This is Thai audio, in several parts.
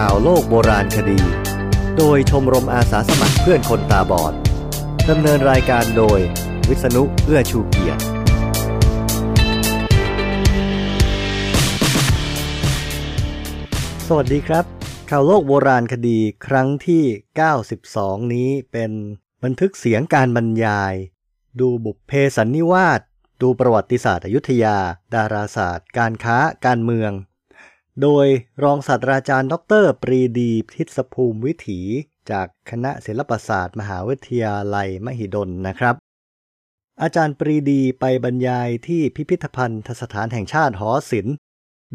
ข่าวโลกโบราณคดี โดยชมรมอาสาสมัครเพื่อนคนตาบอดดำเนินรายการโดย วิษณุเอื้อชูเกียรติ สวัสดีครับ ข่าวโลกโบราณคดีครั้งที่ 92 นี้เป็นบันทึกเสียงการบรรยาย ดูบุพเพสันนิวาสดูประวัติศาสตร์อยุธยา ดาราศาสตร์ การค้า การเมือง โดยรองศาสตราจารย์ ดร ปรีดีทิศภูมิวิถี จากคณะศิลปศาสตร์มหาวิทยาลัยมหิดลนะครับ อาจารย์ปรีดีไปบรรยายที่พิพิธภัณฑ์สถานแห่งชาติหอศิลป์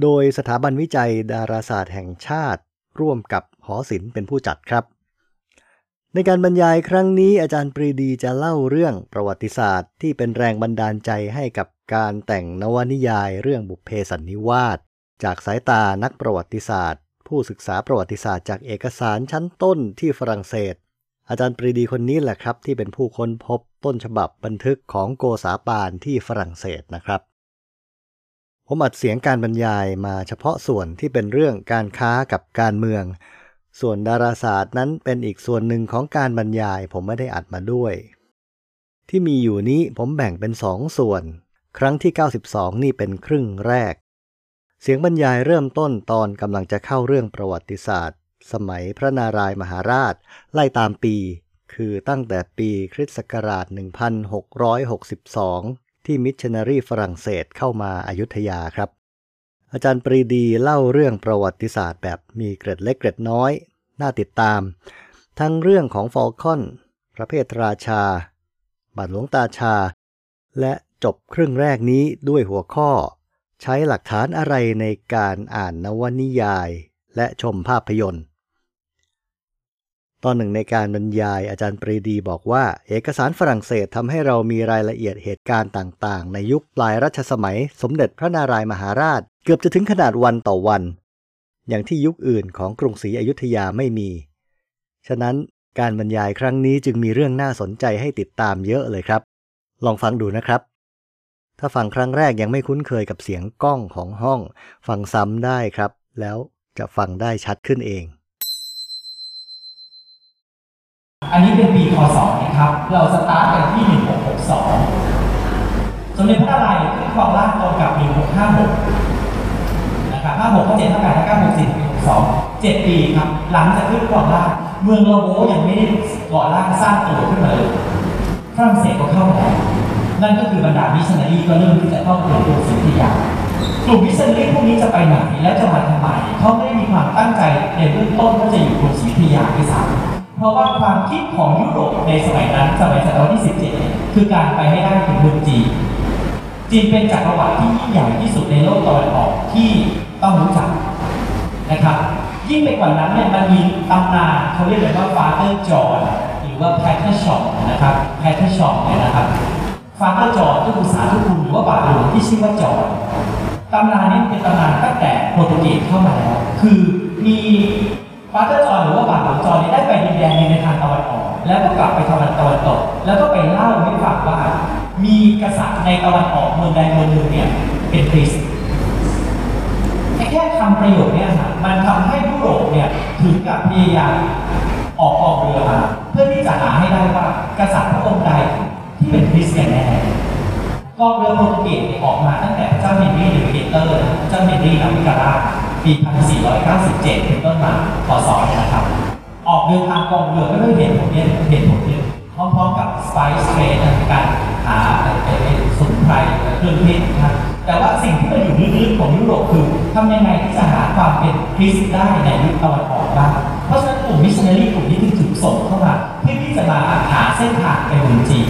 โดยสถาบันวิจัยดาราศาสตร์แห่งชาติ ร่วมกับหอศิลป์เป็นผู้จัดครับ ในการบรรยายครั้งนี้อาจารย์ปรีดีจะเล่าเรื่องประวัติศาสตร์ ที่เป็นแรงบันดาลใจให้กับการแต่งนวนิยายเรื่องบุพเพสันนิวาส จากสายตานักประวัติศาสตร์ ผู้ศึกษาประวัติศาสตร์จากเอกสารชั้นต้นที่ฝรั่งเศส อาจารย์ปรีดีคนนี้แหละครับ ที่เป็นผู้ค้นพบต้นฉบับบันทึกของโกษาปานที่ฝรั่งเศสนะครับผมอัดเสียงการบรรยายมาเฉพาะส่วนที่เป็นเรื่องการค้ากับการเมือง ส่วนดาราศาสตร์นั้นเป็นอีกส่วนหนึ่งของการบรรยาย ผมไม่ได้อัดมาด้วย ที่มีอยู่นี้ผมแบ่งเป็นสองส่วน ครั้งที่ 92 นี่เป็นครึ่งแรก เสียงบรรยายเริ่มต้นตอนกำลังจะเข้าเรื่องประวัติศาสตร์ สมัยพระนารายณ์มหาราช ไล่ตามปี คือตั้งแต่ปีคริสต์ศักราช 1662 ที่มิชชันนารีฝรั่งเศสเข้ามาอยุธยาครับ อาจารย์ปรีดีเล่าเรื่องประวัติศาสตร์แบบมีเกร็ดเล็กเกร็ดน้อย น่าติดตาม ทั้งเรื่องของฟอลคอน พระเพทราชาบาทหลวงตาชา และจบครึ่งแรกนี้ด้วยหัวข้อ ใช้หลักฐานอะไรในการอ่านนวนิยายและชมภาพยนตร์ ตอนหนึ่งในการบรรยายอาจารย์ปรีดีบอกว่า เอกสารฝรั่งเศสทำให้เรามีรายละเอียดเหตุการณ์ต่างๆ ในยุคปลายรัชสมัย สมเด็จพระนารายมหาราช เกือบจะถึงขนาดวันต่อวัน อย่างที่ยุคอื่นของกรุงศรีอยุธยาไม่มี ฉะนั้นการบรรยายครั้งนี้จึงมีเรื่องน่าสนใจให้ติดตามเยอะเลยครับ ลองฟังดูนะครับ ถ้าฟังครั้งแรกยังไม่คุ้นเคยกับเสียงกล้องของห้อง ฟังซ้ำได้ครับ แล้วจะฟังได้ชัดขึ้นเอง อันนี้เป็นปีคศนะครับ เราสตาร์ทกันที่ 1662 สมเด็จพระนารายณ์ขึ้นครองราชตรงกับ 1656 นะครับ 56ก็7เท่ากัน9 6 4 62 7 ปีครับ หลังจากขึ้นครองราชย์เมืองละโว้ยังไม่ได้ก่อร่างสร้างตัวขึ้นมาเลยฝรั่งเศสก็เข้ามา นั่นก็คือบรรดามิชชันนารีก็เริ่มที่จะเข้ากรุงศรีอยุธยากลุ่มมิชชันนารีพวกนี้จะไปไหนและจะมาทำไมเขาไม่ได้มีความตั้งใจในเบื้องต้นว่าจะอยู่กรุงศรีอยุธยาด้วยซ้ำเพราะว่าความคิดของยุโรปในสมัยนั้นสมัยศตวรรษที่ 17 คือการไปให้ได้ถึงเมืองจีนจีนเป็นจักรวรรดิที่ยิ่งใหญ่ที่สุดในโลกตะวันออกที่ต้องรู้จักนะครับ ยิ่งไปกว่านั้นเนี่ยมันมีตำนานเขาเรียกกันว่า Father John หรือว่า Prester John นะครับ Prester John เนี่ยนะครับ Father John ก็คือสาธุคุณหรือว่าบาทหลวงที่ชื่อว่าจอห์นตำนานนี้เป็นตำนานตั้งแต่โปรตุเกสเข้ามาแล้ว คือมี Father John หรือว่าบาทหลวงจอห์นเนี่ยได้ไปดินแดนหนึ่งในทางตะวันออก แล้วก็กลับไปทางตะวันตก แล้วก็ไปเล่าให้ฟังว่า มีกษัตริย์ในตะวันออกเมืองใดเมืองหนึ่งเนี่ยเป็นคริสต์แค่คำประโยคเนี้ค่ะมันทำให้ยุโรปเนี่ยถึงกับพยายามออกออกเรือมาเพื่อที่จะหาให้ได้ว่ากษัตริย์พระองค์ใด เสียนแน่กองเรือโปรตุเกสเนี่ยออกมาตั้งแต่เจ้าเฮนรี่หรือเกเตอร์เจ้าเฮนรี่นาวิการาปี 1497 เป็นต้นมาพศเนี่ยนะครับ ออกเดินทางกองเรือก็ด้วยเหตุผลเนี่ยเหตุผลเนี่ยพร้อมๆกับ spice trade การหาสมุนไพรเครื่องเทศนะครับแต่ว่าสิ่งที่มันอยู่ลึกๆของยุโรปคือทำยังไงที่จะหาความเป็นคริสต์ได้ในยุคตะวันออกบ้างเพราะฉะนั้นกลุ่มมิชชันนารีกลุ่มนี้ถึงถูกส่งเข้ามาเพื่อที่จะมาหาเส้นทางไปเมืองจีน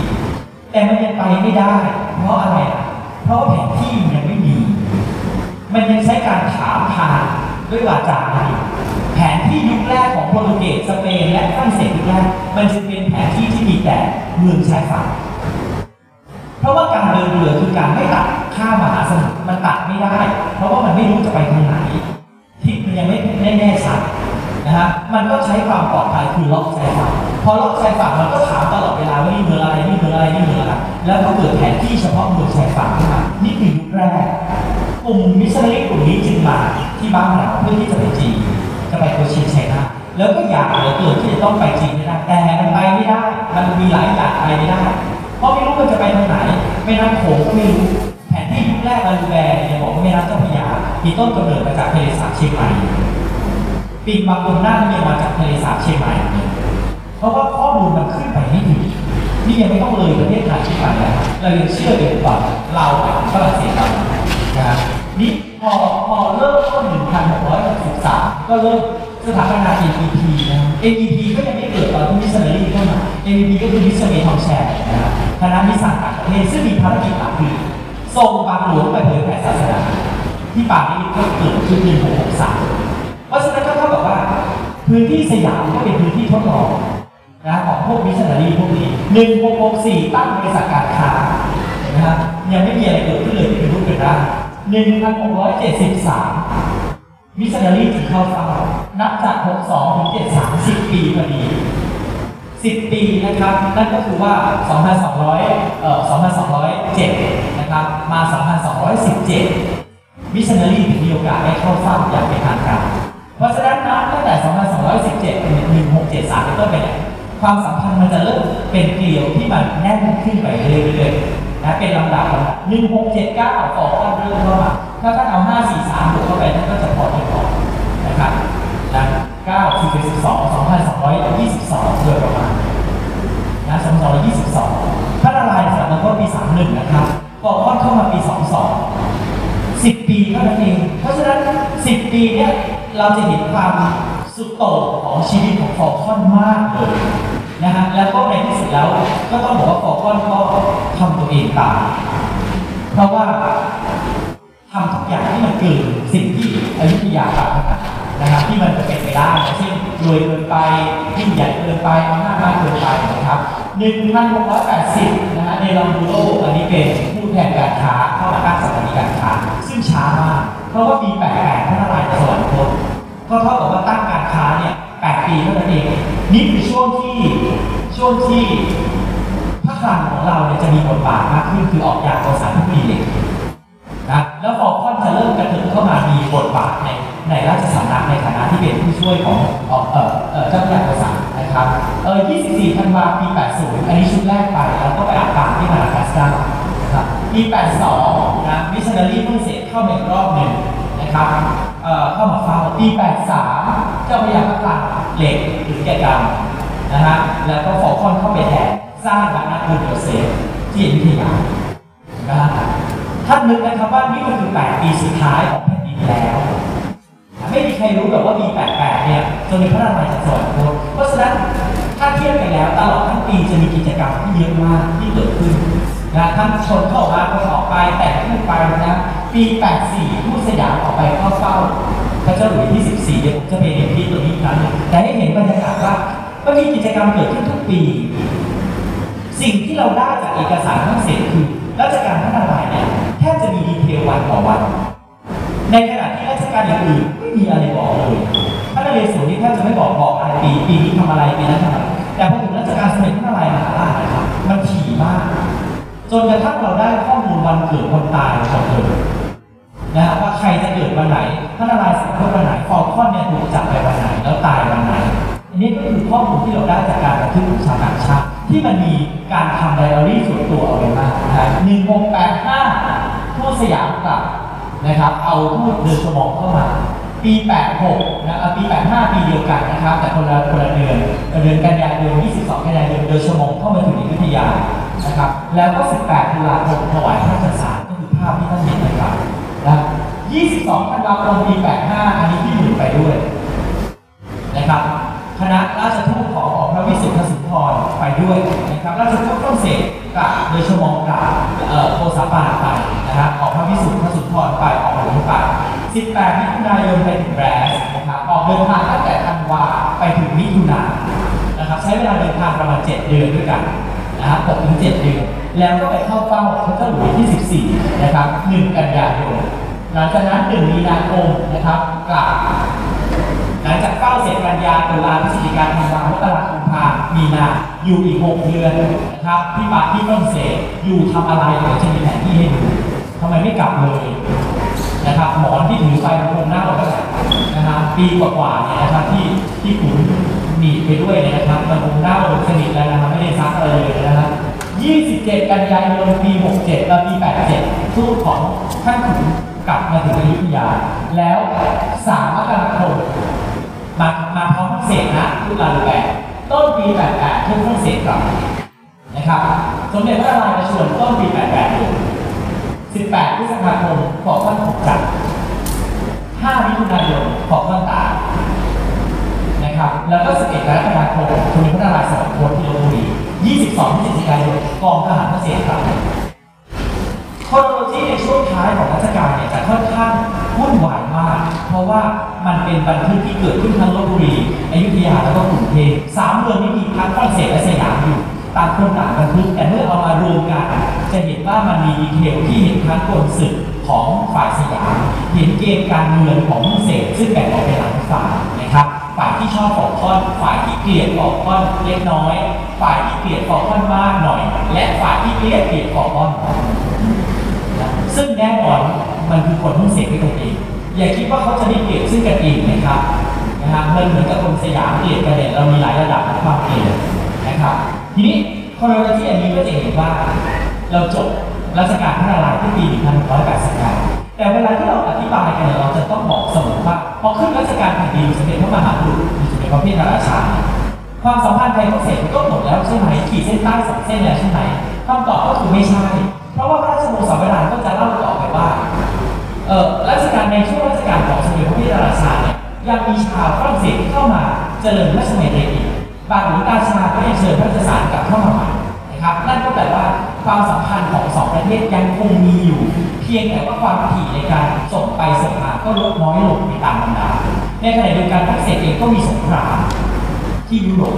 แต่มันยังไปไม่ได้ เพราะอะไรอะเพราะแผนที่ยังไม่มี มันยังใช้การถามทางด้วยวาจาอยู่แผนที่ยุคแรกของโปรตุเกสสเปนและฝรั่งเศสยุคแรกมันจะเป็นแผนที่ที่มีแต่เมืองชายฝั่งเพราะว่าการเดินเรือคือการไม่ตัดข้ามมหาสมุทรมันตัดไม่ได้ เพราะว่ามันไม่รู้จะไปทางไหนทิศมันยังไม่แน่ชัด นะฮะมันก็ใช้ความปลอดภัยคือล็อกชายฝั่งพอล็อกชายฝั่งมันก็ถามตลอดเวลาว่านี่เมืองอะไรนี่เมืองอะไรนี่เมืองอะไรแล้วก็เกิดแผนที่เฉพาะเมืองชายฝั่งขึ้นมานี่คือยุคแรกกลุ่มมิชชันนารีกลุ่มนี้จึงมาที่บ้านเราเพื่อที่จะไปจีนจะไปโคชินไชน่าแล้วก็อยากเหลือเกินที่จะต้องไปจีนให้ได้แต่มันไปไม่ได้ มันมีหลายอย่างไปไม่ได้เพราะไม่รู้มันจะไปทางไหนแม่น้ำโขงก็ไม่รู้แผนที่ยุคแรกมาดูแลเนี่ยบอกว่าแม่น้ำเจ้าพระยามีต้นกำเนิดมาจากทะเลสาบเชียงใหม่ ปิงวังยมน่านเนี่ยมาจากทะเลสาบเชียงใหม่เพราะว่าข้อมูลมันขึ้นไปไม่ถึงนี่ยังไม่ต้องเลยประเทศไทยขึ้นไปแล้วเรายังเชื่อเด็กก่อนเราฝรั่งเศสเรานะครับนี่พอพอเริ่มต้น1663 ก็เริ่มสถาปนา AEP นะ AEP ก็ยังไม่เกิดตอนที่มิสเซอรี่เข้ามา AEP ก็คือมิสเซอรี่ทองแชร์นะคณะมิสานต่างประเทศซึ่งมีภารกิจหลักคือส่งบางหลวงไปเผยแผ่ศาสนาที่ป่านี้ก็เกิดขึ้นใน1663เพราะฉะนั้น พื้นที่สยามก็เป็นพื้นที่ทดลองนะของพวกมิชชันนารีพวกนี้1664ตั้งบริษัทการค้านะครับยังไม่มีอะไรเกิดขึ้นเลยที่เป็นรูปเป็นร่าง1673มิชชันนารีถึงเข้าเฝ้านับจาก62ถึง73 10ปีพอดี10ปีนะครับ นั่นก็คือว่า 2,200 เอ่อ 2,207 นะครับ มา 2,217มิชชันนารีถึงมีโอกาสได้เข้า ความสัมพันธ์มันจะเริ่มเป็นเกลียวที่มันแน่นขึ้นไปเรื่อยๆนะเป็นลำดับลำดับ1679ต่อก็เริ่มเข้ามาถ้าท่านเอา543บวกเข้าไปท่านก็จะพอที่พอนะครับนะ9 12 2222โดยประมาณนะ2222พระนารายณ์สามต้นปี31นะครับก่อค่อนเข้ามาปี22สิบปีเท่านั้นเองเพราะฉะนั้นสิบปีเนี่ยเราจะเห็นความสุดโต่งของชีวิตของฟอลคอนมากเลย นะฮะแล้วก็ในที่สุดแล้วก็ต้องบอกว่าฟอลคอนก็ทำตัวเองตายเพราะว่าทำทุกอย่างที่มันเกินสิ่งที่อยุธยาปรารถนานะครับที่มันจะเป็นไปได้เช่นรวยเกินไปยิ่งใหญ่เกินไปอำนาจมากเกินไปนะครับ1,680นะฮะในลองดูโลอันนี้เป็นผู้แทนการค้าเข้ามาตั้งสถานีการค้าซึ่งช้ามากเพราะว่าปี88พระนารายณ์สวรรคตก็เท่ากับว่าตั้งการค้าเนี่ย 8 ปีเท่านั้นเองนี่คือช่วงที่ช่วงที่พระคลังของเราเนี่ยจะมีบทบาทมากขึ้นคือออกจากบริษัททุกปีเล็กนะแล้วฟอลคอนจะเริ่มกระเถิบเข้ามามีบทบาทในในราชสำนักในฐานะที่เป็นผู้ช่วยของเอ่อเอ่อเจ้าพระยาประสาทนะครับเออ24ธันวาปี 80 อันนี้ชุดแรกไปแล้วก็ไปอัปการที่มาลากัสกานะครับปี 82 นะมิชชันนารีฝรั่งเศสเข้ามาอีกรอบหนึ่งนะครับ เข้ามาเฝ้าปี 83 เจ้าพระยาพระกลเหล็กหรือแกกรรมนะฮะแล้วก็ฟอคอนเข้าไปแทนสร้างวัดนักบุญโยเซฟที่อยุธยานะครับท่านนึกนะครับว่านี่มันคือ 8 ปีสุดท้ายของแผ่นดินแล้ว ไม่มีใครรู้หรอกว่าปี 88 เนี่ยจะมีพระนารายณ์จากสวรรคตเพราะฉะนั้นถ้าเทียบกันแล้วตลอดทั้งปีจะมีกิจกรรมที่เยอะมากที่เกิดขึ้นนะทั้งชนเข้ามาคนออกไปแต่งขึ้นไปนะ ปี 84ผู้สยามออกไปเข้าเฝ้าพระเจ้าหลุยส์ที่14เดี๋ยวผมจะไปเรียนที่ตรงนี้ครั้งหนึ่งแต่ให้เห็นบรรยากาศว่ามันมีกิจกรรมเกิดขึ้นทุกปี สิ่งที่เราได้จากเอกสารทั้งเศษคือราชการพระนารายณ์เนี่ยแทบจะมีดีเทลวันต่อวัน ในขณะที่ราชการอย่างอื่นไม่มีอะไรบอกเลยพระนเรศวรนี่แทบจะไม่บอกบอกอะไรปีปีนี้ทำอะไรปีนั้นทำอะไรแต่พอถึงราชการสมเด็จพระนารายณ์มหาราชนะครับมันถี่มาก จนกระทั่งเราได้ข้อมูลวันเกิดวันตายของเธอ ข้อมูลที่เราได้จากการบันทึกของชาวต่างชาติที่มันมีการทำไดอารี่ส่วนตัวเอาไว้มากนะหนึ่งหกแปดห้าทูตสยามกลับนะครับ เอาทูตเดินสมองเข้ามา ปี 86 นะอ่อปี 85 ปีเดียวกันนะครับ แต่คนละคนละเดือนเดือนกันยายน22 กันยายนเดินสมองเข้ามาถึงอยุธยานะครับ แล้วก็ 18 ตุลาคมถวายพระราชสารก็คือภาพที่ท่านเห็นนะครับนะ22ธันวาคมปี 85 อันนี้ที่หมื่นไปด้วย ด้วยนะครับราชทูตต้องเสกกับโดยชมองกับโคสาปาไปนะครับออกพระวิสุทธิสุนทรไปออกหลวงไป18มิถุนายนไปถึงแบรสนะครับออกเดินทางตั้งแต่ธันวาไปถึงมิถุนายนนะครับใช้เวลาเดินทางประมาณ 7 เดือนด้วยกันนะครับ6ถึง7เดือนแล้วก็ไปเข้าเฝ้าพระเจ้าหลุยที่14นะครับ1กันยายนหลังจากนั้น1มีนาคมนะครับกลับ หลังจากเฝ้าเสร็จกันยาตุลาพฤศจิกาธันวามกราคมพามีนาอยู่อีก6เดือนนะครับที่ปาที่ฝรั่งเศสอยู่ทำอะไรเดี๋ยวจะมีแผนที่ให้ดูทำไมไม่กลับเลยนะครับหมอนที่ถือไปมันคงเน่าแล้วแหละนะครับปีกว่าๆเนี่ยนะครับที่ที่ขุนหนีไปด้วยเนี่ยนะครับมันคงเน่าสนิทแล้วนะครับไม่ได้ซักอะไรเลยนะครับ27 กันยายนปี 67 และปี 87ทูตของท่านขุนกลับมาถึงอยุธยา แล้ว3มกราคม มามาพร้อมทั้งเศษนะทุกลาลูแปดต้นปี88ทุกทั้งเศษกลับนะครับสมเด็จพระนารายณ์ประชวรต้นปี88เลย18พฤษภาคมขอท่านถูกจับ5มิถุนายนขอท่านตายนะครับ แล้วก็11กรกฎาคมคุณพระนารายณ์สวรรคตที่ลพบุรี22พฤศจิกายนกองทหารเกษตรครับคโรโลจีในช่วงท้ายของรัชกาลเนี่ยจะค่อนข้าง วุ่นวายมาก เพราะว่ามันเป็นบันทึกที่เกิดขึ้นทั้งลบบุรีอยุธยาแล้วก็กรุงเทพสามเมืองนี้มีทั้งฝรั่งเศสและสยามอยู่ต่างคนต่างบันทึกแต่เมื่อเอามารวมกัน จะเห็นว่ามันมีดีเทลที่เห็นทั้งกลศึกของฝ่ายสยาม เห็นเกมการเมืองของฝรั่งเศสซึ่งแบ่งออกเป็นหลายฝ่ายนะครับฝ่ายที่ชอบฟอกคอน ฝ่ายที่เกลียดฟอกคอนเล็กน้อย ฝ่ายที่เกลียดฟอกคอนมากหน่อย และฝ่ายที่เกลียดเกลียดฟอกคอนซึ่งแน่นอน มันคือคนที่เสียด้วยกันเอง อย่าคิดว่าเขาจะไม่เกลียดซึ่งกันเองนะครับนะฮะมันเหมือนกับคนสยามเกลียดกันเนี่ยเรามีหลายระดับของความเกลียดนะครับ ทีนี้คอร์รัที่อันนี้ก็จะเห็นว่า เราจบรัชกาลพระนารายณ์ที่ปี1989แต่เวลาที่เราอธิบายกันเนี่ยเราจะต้องบอกเสมอว่าพอขึ้นรัชกาลแผ่นดินสมเด็จพระมหาบุรุษมีสมเด็จพระพิณราชาความสัมพันธ์ไทยฝรั่งเศสก็หมดแล้วใช่ไหมขีดเส้นใต้สองเส้นแล้วใช่ไหมคำตอบก็คือไม่ใช่ เพราะว่าพระราชวงศ์สำราญก็จะเล่าต่อไปว่า เอ่อรัชกาลในช่วงรัชกาลของสมเด็จพระพิณราชาเนี่ยยังมีชาวฝรั่งเศสเข้ามาเจริญพระชนม์เรอีกบางหลวงตาชาก็ยังเชิญพระราชสารกลับเข้ามาใหม่นะครับนั่นก็แปลว่าความสัมพันธ์ของสองประเทศยังคงมีอยู่ เพียงแต่ว่าความถี่ในการส่งไปส่งมาก็ลดน้อยลงไปตามลำดับในขณะเดียวกันฝรั่งเศสเองก็มีสงครามที่ยุโรป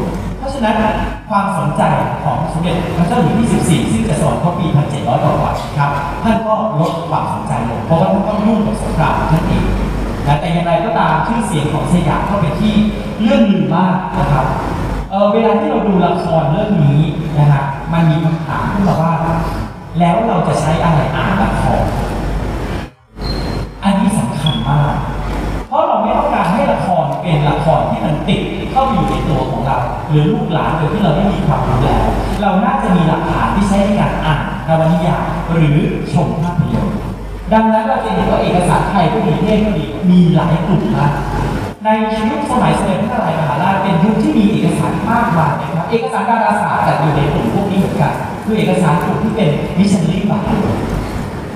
ะนั้นความสนใจของสมเด็จพระเจ้าหลุยส์ที่14 ซึ่งจะสวรรคตปี 1700 กว่าครับ ท่านก็ลดความสนใจลง เพราะว่าท่านต้องยุ่งกับสงครามของท่านเองนะแต่อย่างไรก็ตามชื่อเสียงของสยามก็เป็นที่เรื่องลือมากนะครับเออเวลาที่เราดูละครเรื่องนี้นะฮะมันมีคำถามขึ้นมาว่า แล้วเราจะใช้อะไรอ่านละคร เป็นละครที่มันติดเข้าไปอยู่ในตัวของเรา หรือลูกหลานโดยที่เราไม่มีความรู้แล้ว เราน่าจะมีหลักฐานที่ใช้ในการอ่านนวนิยายหรือชมภาพยนตร์ดังนั้นเราจะเห็นว่าเอกสารไทยก็ดีเทศก็ดีมีหลายกลุ่มมากในยุคสมัยสมเด็จพระนารายมหาราชเป็นยุคที่มีเอกสารมากมายนะครับเอกสารดาราศาสตร์จัดอยู่ในกลุ่มพวกนี้เหมือนกันคือเอกสารกลุ่มที่เป็นมิชันนารีบา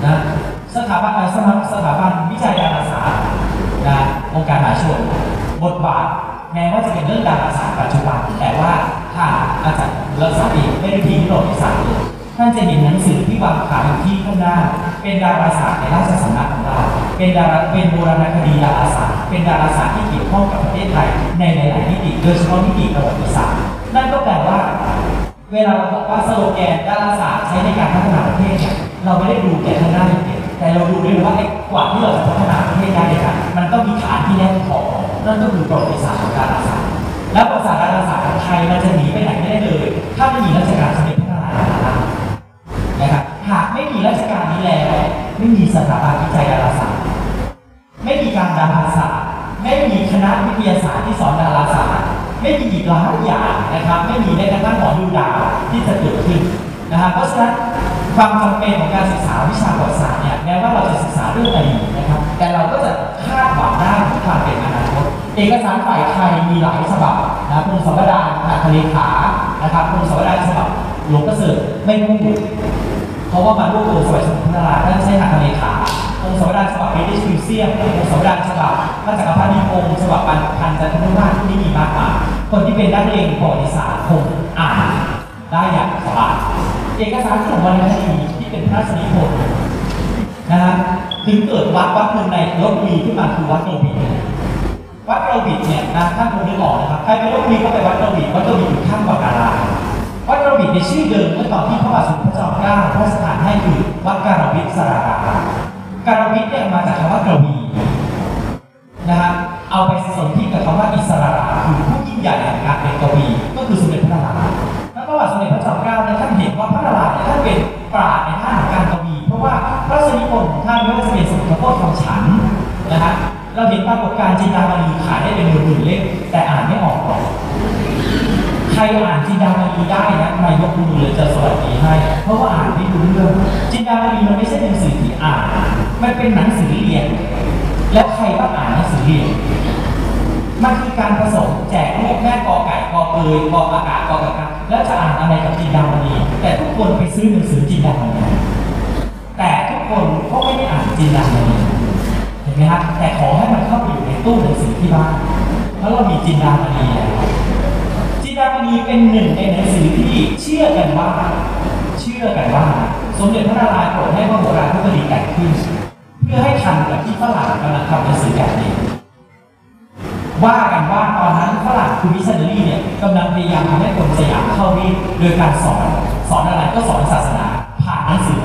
นะสถาบันสถาสถาบันวิจัยดาราศาสตร์นะองค์การมหาชน บทบาทแม้ว่าจะเป็นเรื่องดาราศาสตร์ปัจจุบัน แต่ว่าถ้าอาจารย์รักษาเองไม่ได้พิมพ์ประวัติศาสตร์เลยท่านจะเห็นหนังสือที่วางขายอยู่ที่ข้างหน้า เป็นดาราศาสตร์ในราชสำนักของเรา เป็นดาราเป็นโบราณคดีดาราศาสตร์ เป็นดาราศาสตร์ที่เกี่ยวข้องกับประเทศไทยในหลายๆมิติโดยเฉพาะมิติประวัติศาสตร์ นั่นก็แปลว่า เวลาเราบอกว่าสโลแกนดาราศาสตร์ใช้ในการพัฒนาประเทศเนี่ยเราไม่ได้ดูแต่ข้างหน้าอย่างเดียวแต่เราดูด้วยว่าไอ้กว่าที่เราจะพัฒนาประเทศได้เนี่ยมันต้องมีฐานที่แน่นพอ นั่นก็คือประวัติศาสตร์ของดาราศาสตร์และประวัติศาสตร์ดาราศาสตร์ของไทยมันจะหนีไปไหนไม่ได้เลย ถ้าไม่มีรัชกาลสมเด็จพระนารายณ์มหาราชนะครับหากไม่มีรัชกาลนี้แล้วไม่มีสถาบันวิจัยดาราศาสตร์ไม่มีการดาราศาสตร์ไม่มีคณะวิทยาศาสตร์ที่สอนดาราศาสตร์ไม่มีอีกหลายอย่างนะครับ ไม่มีแม้กระทั่งหมอดูดาวที่จะเกิดขึ้นนะครับเพราะฉะนั้นความจำเป็นของการศึกษาวิชาประวัติศาสตร์เนี่ยแม้ว่าเราจะศึกษาเรื่องอดีตนะครับ แต่เราก็จะคาดหวังได้ที่ความเป็นอนาคต เอกสารฝ่ายไทยมีหลายฉบับนะพงศาวดารอัคเลขานะครับพงศาวดารฉบับหลวงประเสริฐไม่พูดเพราะว่ามันรวบรวมสมัยสมเด็จพรนาราท่านใช้หัตถเลขาองค์สมดานฉบับ British Museum องค์สมดานฉบับพระจักรพรรดิพงศ์ฉบับปันพันจันทนุมาตรที่นี่มีมากมายคนที่เป็นนักเรียนประวัติศาสตร์คงอ่านได้อย่างสบายเอกสารของวรรณคดีที่เป็นพระราชนิพนธ์นะฮะถึงเกิดวัดวัดหนึ่งในลบบุรีขึ้นมาคือวัดโรบิ วัดโรบิทเนี่ยนะท่านคงนึกออกนะครับใครไปลบบุรีก็ไปวัดโรบิทวัดโรบิทอยู่ข้างวัดการาวัดกระบิดในชื่อเดิมเมื่อตอนที่พระบาทสมเด็จพระเจ้าอยู่หัวพระราชทานให้คือวัดการบิดสรารามการบิดเนี่ยมาจากคำว่ากระบีนะฮะเอาไปสนที่กับคำว่าอิสราราคือผู้ยิ่งใหญ่แห่งการเป็นกวีก็คือสมเด็จพระนารายณ์แล้วพระบาทสมเด็จพระเจ้าอยู่หัวเนี่ยท่านเห็นว่าพระนารายณ์เนี่ยท่านเป็นปราชญ์ในด้านของการกวีเพราะว่าพระราชนิพนธ์ของท่านไม่ว่าจะเป็นสมุทรโคตรคำฉันนะฮะ เราเห็นปรากฏการณ์จินดามณีขายได้เป็นหมื่นๆเล่มแต่อ่านไม่ออกหรอกใครอ่านจินดามณีได้นะมายกมือเลยจะสวัสดีให้ เพราะว่าอ่านไม่รู้เรื่องจินดามณีมันไม่ใช่หนังสือที่อ่าน มันเป็นหนังสือเรียน แล้วใครก็อ่านหนังสือเรียนมันคือการผสมแจกลูกแม่กอไก่กอเปยกออากาศกอกากาแล้วจะอ่านอะไรกับจินดามณีแต่ทุกคนไปซื้อหนังสือจินดามณีแต่ทุกคนก็ไม่ได้อ่านจินดามณี ไหมครับแต่ขอให้มันเข้าไปอยู่ในตู้หนังสือที่บ้านเพราะเรามีจินดามณีจินดามณีเป็นหนึ่งในหนังสือที่เชื่อกันว่า เชื่อกันว่า สมเด็จพระนารายณ์โปรดให้พระโบราณธิบดีแต่งขึ้น เพื่อให้ทันกับที่ฝรั่งกำลังทำหนังสือแบบนี้ว่ากันว่าตอนนั้นฝรั่งคือมิชชันนารีเนี่ยกำลังพยายามทำให้คนสยามเข้ารีโดยการสอน สอนอะไรก็สอนศาสนาผ่านหนังสือ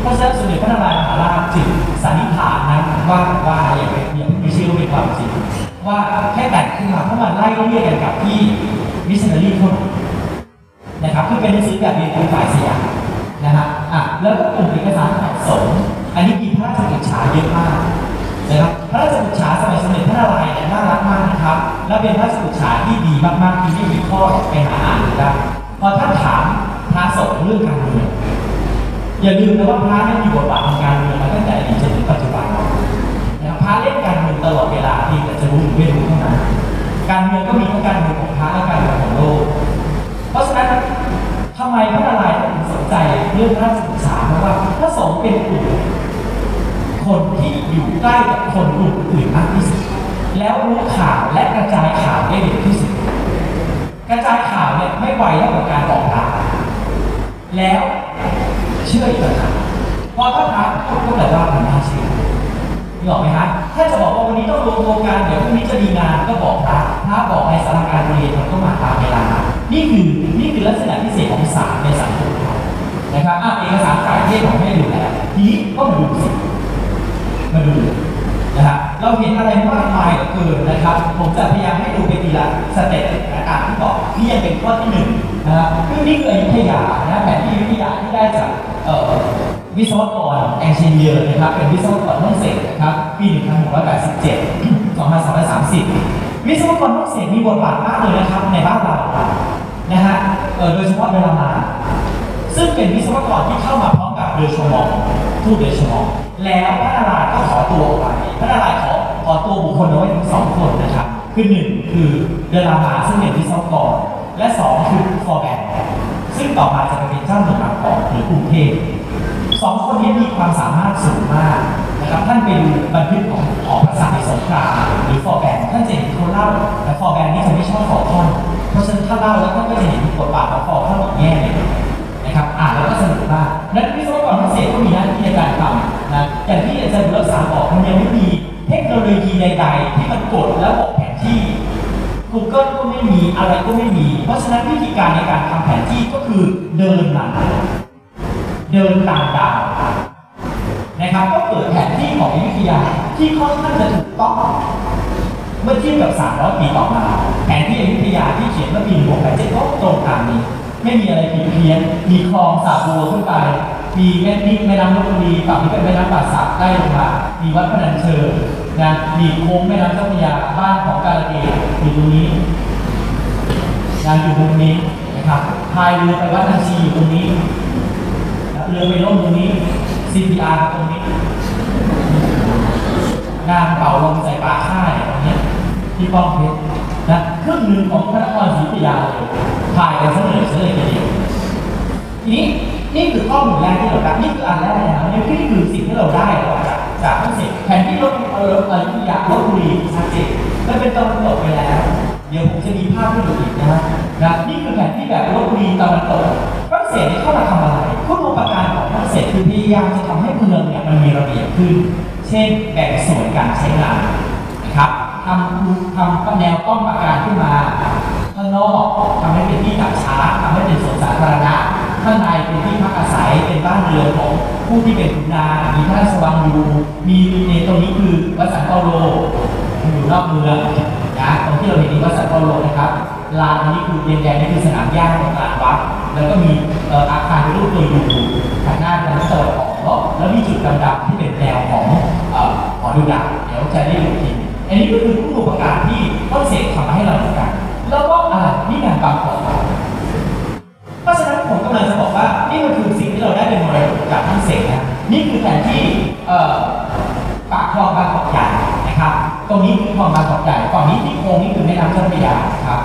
เพราะฉะนั้นสมเด็จพระนารายณ์มหาราชจึงสันนิษฐานนะว่าว่าอย่าไปอย่าไปเชื่อว่าเป็นความจริงว่าแค่แต่งขึ้นมาเพราะมันไล่เรียกกันกับที่มิชชันนารีท่านั้นะครับคือเป็นหนังสือแบบเรียนเป็นฝ่ายสยามนะฮะอะแล้วก็กลุ่มเอกสารขัดสนอันนี้มีพระราชกิจฉาเยอะมากนะครับพระราชบุตรฉาสมัยสมเด็จพระนารายณ์เนี่ยน่ารักมากนะครับ และเป็นพระราชบุตรฉาที่ดีมากๆที่ไม่มีข้อไปหาอ่านดูได้พอท่านถามพระสงฆ์เรื่องการเมือง อย่าลืมนะว่าพระนั้นมีบทบาททางการเมืองมาตั้งแต่อดีตจนถึงปัจจุบันนะครับพระเล่นการเมืองตลอดเวลาเพียงแต่จะรู้หรือไม่รู้เท่านั้นการเมืองก็มีทั้งการเมืองของพระและการเมืองของโลก เพราะฉะนั้นทำไมพระนารายณ์ถึงสนใจเรื่องพระราชบุตรฉาเพราะว่าพระสงฆ์เป็นกลุ่มคนที่อยู่ใกล้กับคนกลุ่มอื่นมากที่สุด แล้วรู้ข่าวและกระจายข่าวได้เร็วที่สุด กระจายข่าวเนี่ยไม่ไวเท่ากับการบอกข่าวแล้ว เชื่ออีกต่างหากพอถ้าพระพูดก็แปลว่ามันน่าเชื่อนึกออกไหมฮะถ้าจะบอกว่าวันนี้ต้องรวมตัวกันเดี๋ยวพรุ่งนี้จะมีงานก็บอกพระพระบอกในสถานการเรียนมันก็มาตามเวลา นี่คือนี่คือลักษณะพิเศษของศาลในสังคมนะครับอะเอกสารจ่ายเทศของให้ดูแล้วทีนี้ก็มาดูสิมาดูนะครับเราเห็นอะไรมากมายเหลือเกินนะครับ ผมจะพยายามให้ดูเป็นทีละสเต็ปนะครับที่บอกนี่ยังเป็นข้อที่หนึ่ง นะครับคือนี่คืออยุธยานะแผนที่อยุธยาที่ได้จากเอ่อวิศวกรแองเจเนียร์นะครับเป็นวิศวกรห้องเสกนะครับปี 1687 2230 วิศวกรห้องเสกมีบทบาทมากเลยนะครับในบ้านเรานะฮะเอ่อโดยเฉพาะเวลามาซึ่งเป็นวิศวกรที่เข้ามาพร้อมกับเรือชมองทูตเรือชมองแล้วพระนารายณ์ก็ขอตัวออกไปพระนารายณ์ขอขอตัวบุคคลเอาไว้ถึงสองคนนะครับคือหนึ่งคือเดลามาซึ่งเป็นวิศวกร และสองคือฟอร์แบนซึ่งต่อมาจะเป็นเจ้าเมืองบางกอกหรือกรุงเทพสองคนนี้มีความสามารถสูงมากนะครับท่านเป็นบันทึกของหอภาษาในสงครามหรือฟอร์แบนท่านจะเห็นเขาเล่าแต่ฟอร์แบนนี่จะไม่ชอบฟอร์ท่อนเพราะฉะนั้นถ้าเล่าแล้วท่านก็จะเห็นบทบาทของฟอร์ท่อนอีกแง่หนึ่งนะครับอ่านแล้วก็สนุกมากนักวิศวกรพิเศษก็มีหน้าที่ในการทำนะอย่างที่อาจารย์รักษาบอกมันยังไม่มีเทคโนโลยีใดๆที่มันกดแล้วบอกแผนที่ ไม่มีอะไรก็ไม่มี เพราะฉะนั้นวิธีการในการทำแผนที่ก็คือเดินหลังเดินตามดาวนะครับก็เกิดแผนที่ของอยุธยาที่ค่อนข้างจะถูกต้องเมื่อเทียบกับ300ปีต่อมาแผนที่อยุธยาที่เขียนเมื่อปี1687ก็ตรงตามนี้ ไม่มีอะไรผิดเพี้ยน มีคลองสาบัวขึ้นไป มีแม่นิดแม่น้ำลบบุรีฝั่งนี้เป็นแม่น้ำป่าสักใกล้ลงมา มีวัดพนัญเชิงนะมีโค้งแม่น้ำเจ้าพระยาบ้านของกาลเกตอยู่ตรงนี้ งานอยู่ตรงนี้นะครับพายเรือไปวัดนันชีอยู่ตรงนี้นะเรือไปล่มตรงนี้ CPR ตรงนี้งานเป่าลมใส่ปลาค่ายตรงนี้ที่ป้อมเพชรนะครึ่งหนึ่งของพระนครศรีอยุธยาเลยถ่ายกันเสนอเสนอทีเดียวทีนี้นี่คือข้อมูลแรกที่เราได้นี่คืออันแรกนะครับนี่คือสิ่งที่เราได้จากจากทั้งสิแผนที่ลบเอออยุธยาลบบุรีชัดเจนมันเป็นตะวันตกไปแล้ว เดี๋ยวผมจะมีภาพให้ดูอีกนะฮะนะนี่คือแผนที่แบบลบบุรีตะวันตกฝรั่งเศสเข้ามาทำอะไรคุณอุปการของฝรั่งเศสคือพยายามจะทำให้เมืองเนี่ยมันมีระเบียบขึ้น เช่นแบ่งส่วนการใช้งานนะครับทำทำแนวป้อมปราการขึ้นมาข้างนอกทำให้เป็นที่ตักช้าทำให้เป็นสวนสาธารณะข้างในเป็นที่พักอาศัยเป็นบ้านเรือนของผู้ที่เป็นขุนนางมีพระราชวังอยู่มีในตรงนี้คือวัดสันเปาโลอยู่นอกเมือง ที่เราเห็นนี่วัดสันเปาโลนะครับลานนี้คือแดงๆนี่คือสนามหญ้าของลานวัดแล้วก็มีอาคารรูปตัวยูทางหน้าทางตะวันออกแล้วมีจุดดำๆที่เป็นแนวของหอดูดาวเดี๋ยวจะได้ดูทีอันนี้ก็คือผู้อุปการที่ต้นเสกทำมาให้เราเหมือนกันแล้วก็อะไรนี่งานบางกอกเพราะฉะนั้นผมกำลังจะบอกว่านี่มันคือสิ่งที่เราได้เป็นมรดกจากต้นเสกนะนี่คือแผนที่ปากคลองบางกอกใหญ่นะครับ ตรงนี้คือคลองบางกอกใหญ่ฝั่งนี้ที่โค้งนี่คือแม่น้ำเจ้าพระยาครับ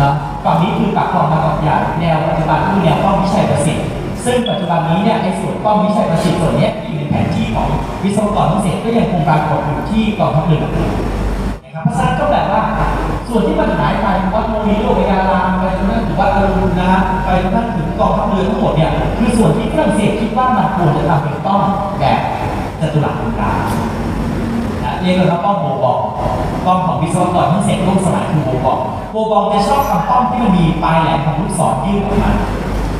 นะฝั่งนี้คือปากคลองบางกอกใหญ่แนวปัจจุบันคือแนวป้อมวิชัยประสิทธิ์ซึ่งปัจจุบันนี้เนี่ยไอ้ส่วนป้อมวิชัยประสิทธิ์ส่วนนี้ที่อยู่ในแผนที่ของวิศวกรทั้งเสร็จก็ยังคงปรากฏอยู่ที่กองทัพเรือนะครับเพราะฉะนั้นก็แบบว่า ส่วนที่มันหายไปวัดโมนีโลกยารามไปจนนั่นถึงวัดอรุณนะฮะไปจนนั่นถึงกองทัพเรือทั้งหมดเนี่ยคือส่วนที่ฝรั่งเศสคิดว่ามันควรจะทำเป็นป้อมแบบจัตุรัสตรงกลาง เรียกกันว่าป้อมโบบอกป้อมของวิศวกรทั้งเสร็จร่วมสมัยคือโบบอกโบบอกจะชอบทำป้อมที่มันมีปลายแหลมของลูกศรยื่นออกมา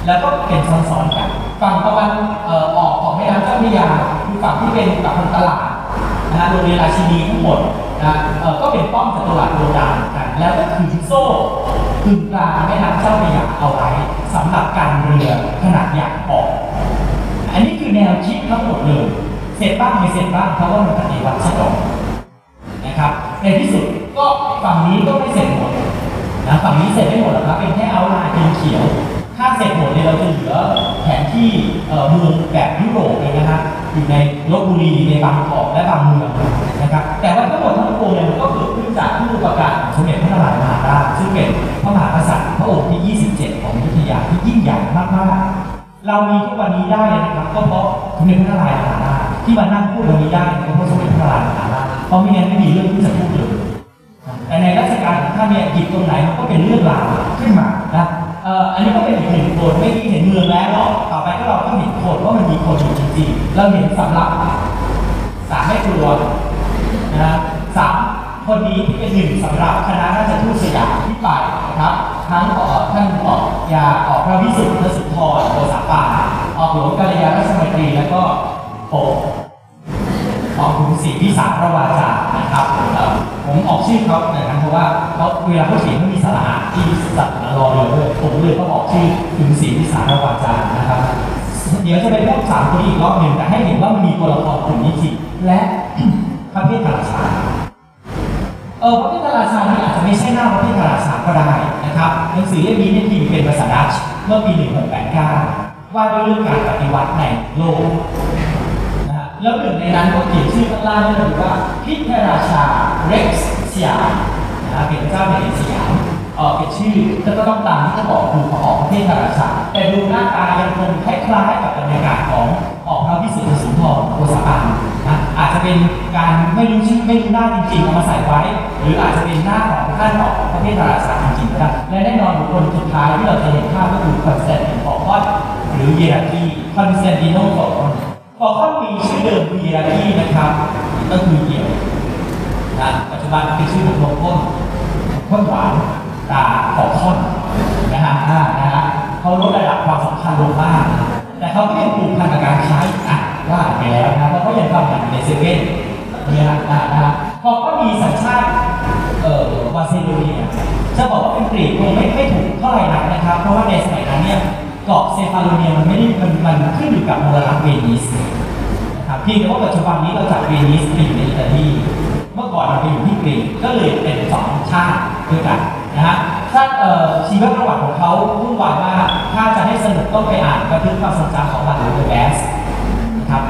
แล้วก็เป็นซ้อนๆกัน ฝั่งตะวันเอ่อออกของแม่น้ำเจ้าพระยาคือฝั่งที่เป็นกับตลาดนะฮะโรงเรียนราชินีทั้งหมดนะเอ่อก็เป็นป้อมจัตุรัสโบราณกัน แล้วก็คือโซ่กึ่งกลางแม่น้ำเจ้าพระยาเอาไว้สำหรับการเรือขนาดใหญ่ออก อันนี้คือแนวคิดทั้งหมดเลย เสร็จบ้างไม่เสร็จบ้างเพราะว่ามันปฏิวัติสะดอกนะครับ ในที่สุดก็ฝั่งนี้ก็ไม่เสร็จหมดนะฝั่งนี้เสร็จไม่หมดหรอกครับเป็นแค่เอาลน์เป็นเขียว ถ้าเสร็จหมดเนี่ยเราจะเหลือแผนที่เมืองแบบยุโรปเลยนะครับอยู่ในลบบุรีในบางกอกและบางเมืองนะครับ แต่ว่าทั้งหมดทั้งปวงเนี่ยมันก็เกิดขึ้นจากผู้ประกาศสมเด็จพระนารายณ์มหาราชซึ่งเป็นพระมหากษัตริย์พระองค์ที่ 27 ของยุธยาที่ยิ่งใหญ่มากๆเรามีทุกวันนี้ได้นะครับก็เพราะสมเด็จพระนารายณ์มหาราช ที่มานั่งพูดวันนี้ได้เพราะสมเด็จพระรายณ์มหาเพราะไม่งั้นไม่มีเรื่องที่จะพูดเลยแต่ในรัชกาลของท่านเนี่ยหยิบตรงไหนมันก็เป็นเรื่องราวขึ้นมานะเอ่ออันนี้ก็เป็นอีกหนึ่งโคนไม่ที่เห็นเมืองแล้วต่อไปก็เราก็เห็นโคนว่ามันมีโคนอยู่จริงๆเราเห็นสำหรับสามไม่กลัวนะสามคนนี้ที่เป็นหนึ่งสำหรับคณะราชทูตสยามที่ไปนะครับทั้งเอ่อท่านออกยาออกพระวิสุทธิ์สุนทรโอสาปาออกหลวงกัลยาณราชมัยตรีแล้วก็ โปของคุณศรีพิสารพระวาจานะครับ ผมออกชื่อเขาเนะครับเพราะว่าเขาเวลาเขาเขียนเขามีสระที่สัตว์รอเรือด้วยผมเลยต้องออกชื่อคุณศรีพิสารพระวาจานะครับ เดี๋ยวจะไปพูดสามคนอีกรอบหนึ่งแต่ให้เห็นว่ามันมีตัวละครกลุ่มนี้จริงและพระเพทราชาเออพระพุทธราชานี่อาจจะไม่ใช่หน้าพระพุทธราชาก็ได้นะครับหนังสือเล่มนี้เนี่ยพิมพ์เป็นภาษาดัตช์เมื่อปี 1689 ว่าด้วยเรื่องการปฏิวัติในโลก แล้วหนึ่งในนั้นก็เขียนชื่อข้างล่างนี่เลยว่าพิทราชา Rex สยามนะฮะเป็นเจ้าแผ่นดินสยามเออเป็นชื่อก็ต้องตามที่เขาบอกคือของพระเพทราชาแต่ดูหน้าตายังคงคล้ายๆกับบรรยากาศของออกพระวิสุทธสุนทรโกษาปานนะอาจจะเป็นการไม่รู้ชื่อไม่รู้หน้าจริงๆเอามาใส่ไว้ หรืออาจจะเป็นหน้าของท่านของพระเพทราชาจริงๆก็ได้และแน่นอนบุคคลสุดท้ายที่เราจะเห็นภาพก็คือคอนสแตนตินฟอลคอหรือเยราคีคอนสแตนติโนฟอ ร์คอนฟอร์คอนมีชื่อเดิมคือเยราคีนะครับก็คือเหี่ยวนะปัจจุบันเป็นชื่อของโลโก้ข้นหวานตาขอค่อนนะฮะนะฮะเขาลดระดับความสำคัญลงมาก แต่เขาก็ยังผูกพันกับการใช้อะว่าไปแล้วนะเพราะเขายังทำอย่างในเซเว่นเนี่ยนะอ่านะฮะเขาก็มีสัญชาติเอ่อวาเซโดเนียจะบอกว่าเป็นกรีกคงไม่ไม่ถูกเท่าไหร่นัก เกาะเซฟาโลเนียมันไม่ได้มันมันขึ้นอยู่กับมลรัฐเวนิสนะครับเพียงแต่ว่าปัจจุบันนี้เราจัดเวนิสไปอยู่ในอิตาลีเมื่อก่อนเราไปอยู่ที่กรีกก็เลยเป็นสองชาติด้วยกันนะฮะถ้าเอ่อชีวประวัติของเขาวุ่นวายมากถ้าจะให้สนุกต้องไปอ่านบันทึกความทรงจำของบาทหลวงเดอะแบสนะครับ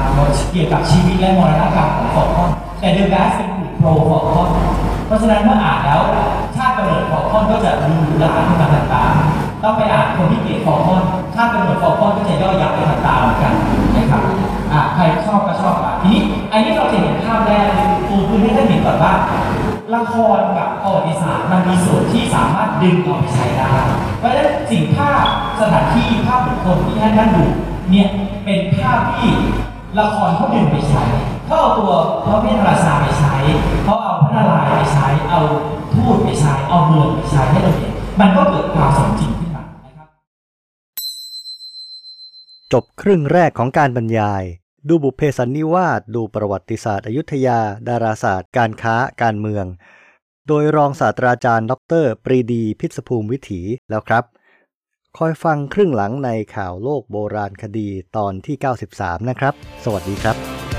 เกี่ยวกับชีวิตและมรณกรรมของฟอลคอนแต่เดอะแบสเป็นกลุ่ม pro ฟอลคอนเพราะฉะนั้นเมื่ออ่านแล้วชาติกำเนิดฟอลคอนก็จะดูหราขึ้นมาต่างๆ ต้องไปอ่านคนที่เกลียดฟอลคอนชาติกำเนิดฟอลคอนก็จะย่อยยับไปต่างๆเหมือนกันนะครับอะใครชอบก็ชอบอะทีนี้อันนี้เราจะเห็นภาพแรกปูพื้นให้ท่านเห็นก่อนว่าละครกับประวัติศาสตร์มันมีส่วนที่สามารถดึงเอาไปใช้ได้ เพราะฉะนั้นสิ่งภาพสถานที่ภาพบุคคลที่ท่านท่านดูเนี่ยเป็นภาพที่ละครเขาดึงไปใช้เขาเอาตัวพระเมตราชาไปใช้เขาเอาพระนารายณ์ไปใช้ เอาทูตไปใช้ เอาเมืองไปใช้ให้เราเห็นมันก็เกิดความสมจริงขึ้นมานะครับ จบครึ่งแรกของการบรรยาย ดูบุพเพสันนิวาสดูประวัติศาสตร์อยุธยา ดาราศาสตร์ การค้า การเมือง โดยรองศาสตราจารย์ ดร ปรีดี พิษภูมิวิถีแล้วครับ คอยฟังครึ่งหลังในข่าวโลกโบราณคดีตอนที่ 93 นะครับ สวัสดีครับ